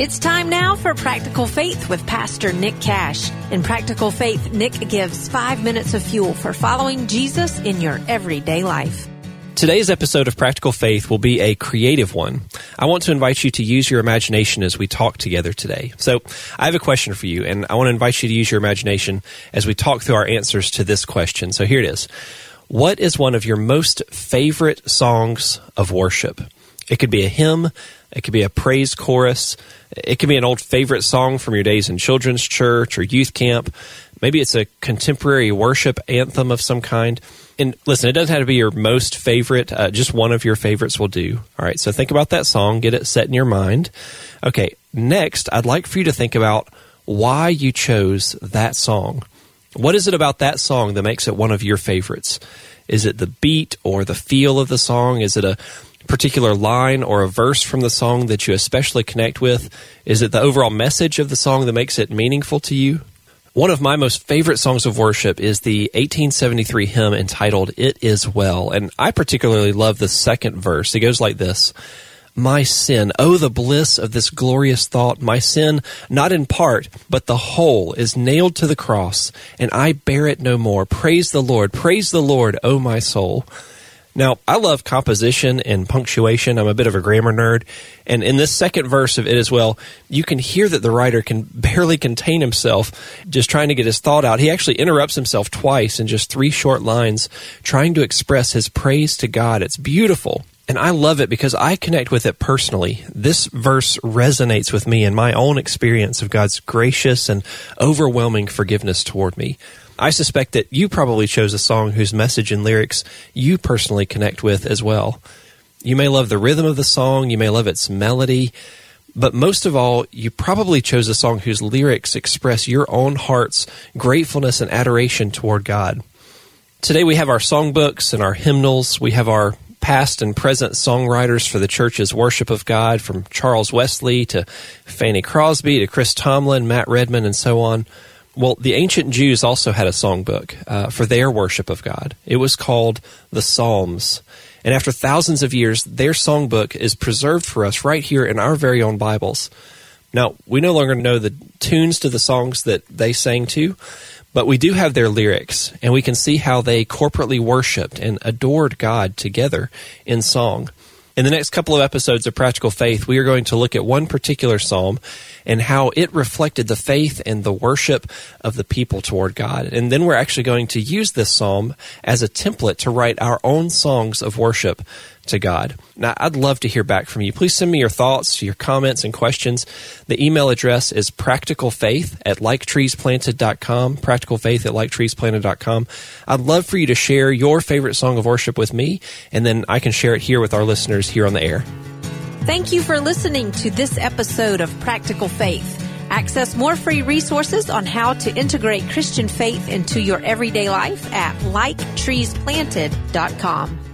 It's time now for Practical Faith with Pastor Nick Cash. In Practical Faith, Nick gives five minutes of fuel for following Jesus in your everyday life. Today's episode of Practical Faith will be a creative one. I want to invite you to use your imagination as we talk together today. So, I have a question for you, and I want to invite you to use your imagination as we talk through our answers to this question. So, here it is What is one of your most favorite songs of worship? It could be a hymn, it could be a praise chorus, it could be an old favorite song from your days in children's church or youth camp. Maybe it's a contemporary worship anthem of some kind and listen, it doesn't have to be your most favorite. Uh, just one of your favorites will do. All right. So think about that song, get it set in your mind. Okay. Next, I'd like for you to think about why you chose that song. What is it about that song that makes it one of your favorites? Is it the beat or the feel of the song? Is it a particular line or a verse from the song that you especially connect with? Is it the overall message of the song that makes it meaningful to you? One of my most favorite songs of worship is the 1873 hymn entitled It Is Well. And I particularly love the second verse. It goes like this My sin, oh, the bliss of this glorious thought, my sin, not in part, but the whole, is nailed to the cross, and I bear it no more. Praise the Lord, praise the Lord, O my soul. Now, I love composition and punctuation. I'm a bit of a grammar nerd. And in this second verse of It Is Well, you can hear that the writer can barely contain himself just trying to get his thought out. He actually interrupts himself twice in just three short lines, trying to express his praise to God. It's beautiful. And I love it because I connect with it personally. This verse resonates with me in my own experience of God's gracious and overwhelming forgiveness toward me. I suspect that you probably chose a song whose message and lyrics you personally connect with as well. You may love the rhythm of the song, you may love its melody, but most of all, you probably chose a song whose lyrics express your own heart's gratefulness and adoration toward God. Today we have our songbooks and our hymnals. We have our past and present songwriters for the church's worship of God, from Charles Wesley to Fanny Crosby to Chris Tomlin, Matt Redman, and so on. Well, the ancient Jews also had a songbook uh, for their worship of God. It was called the Psalms. And after thousands of years, their songbook is preserved for us right here in our very own Bibles. Now, we no longer know the tunes to the songs that they sang to, but we do have their lyrics, and we can see how they corporately worshiped and adored God together in song. In the next couple of episodes of Practical Faith, we are going to look at one particular psalm and how it reflected the faith and the worship of the people toward God. And then we're actually going to use this psalm as a template to write our own songs of worship to God. Now, I'd love to hear back from you. Please send me your thoughts, your comments, and questions. The email address is practicalfaith at liketreesplanted.com, practicalfaith at liketreesplanted.com. I'd love for you to share your favorite song of worship with me, and then I can share it here with our listeners here on the air. Thank you for listening to this episode of Practical Faith. Access more free resources on how to integrate Christian faith into your everyday life at liketreesplanted.com.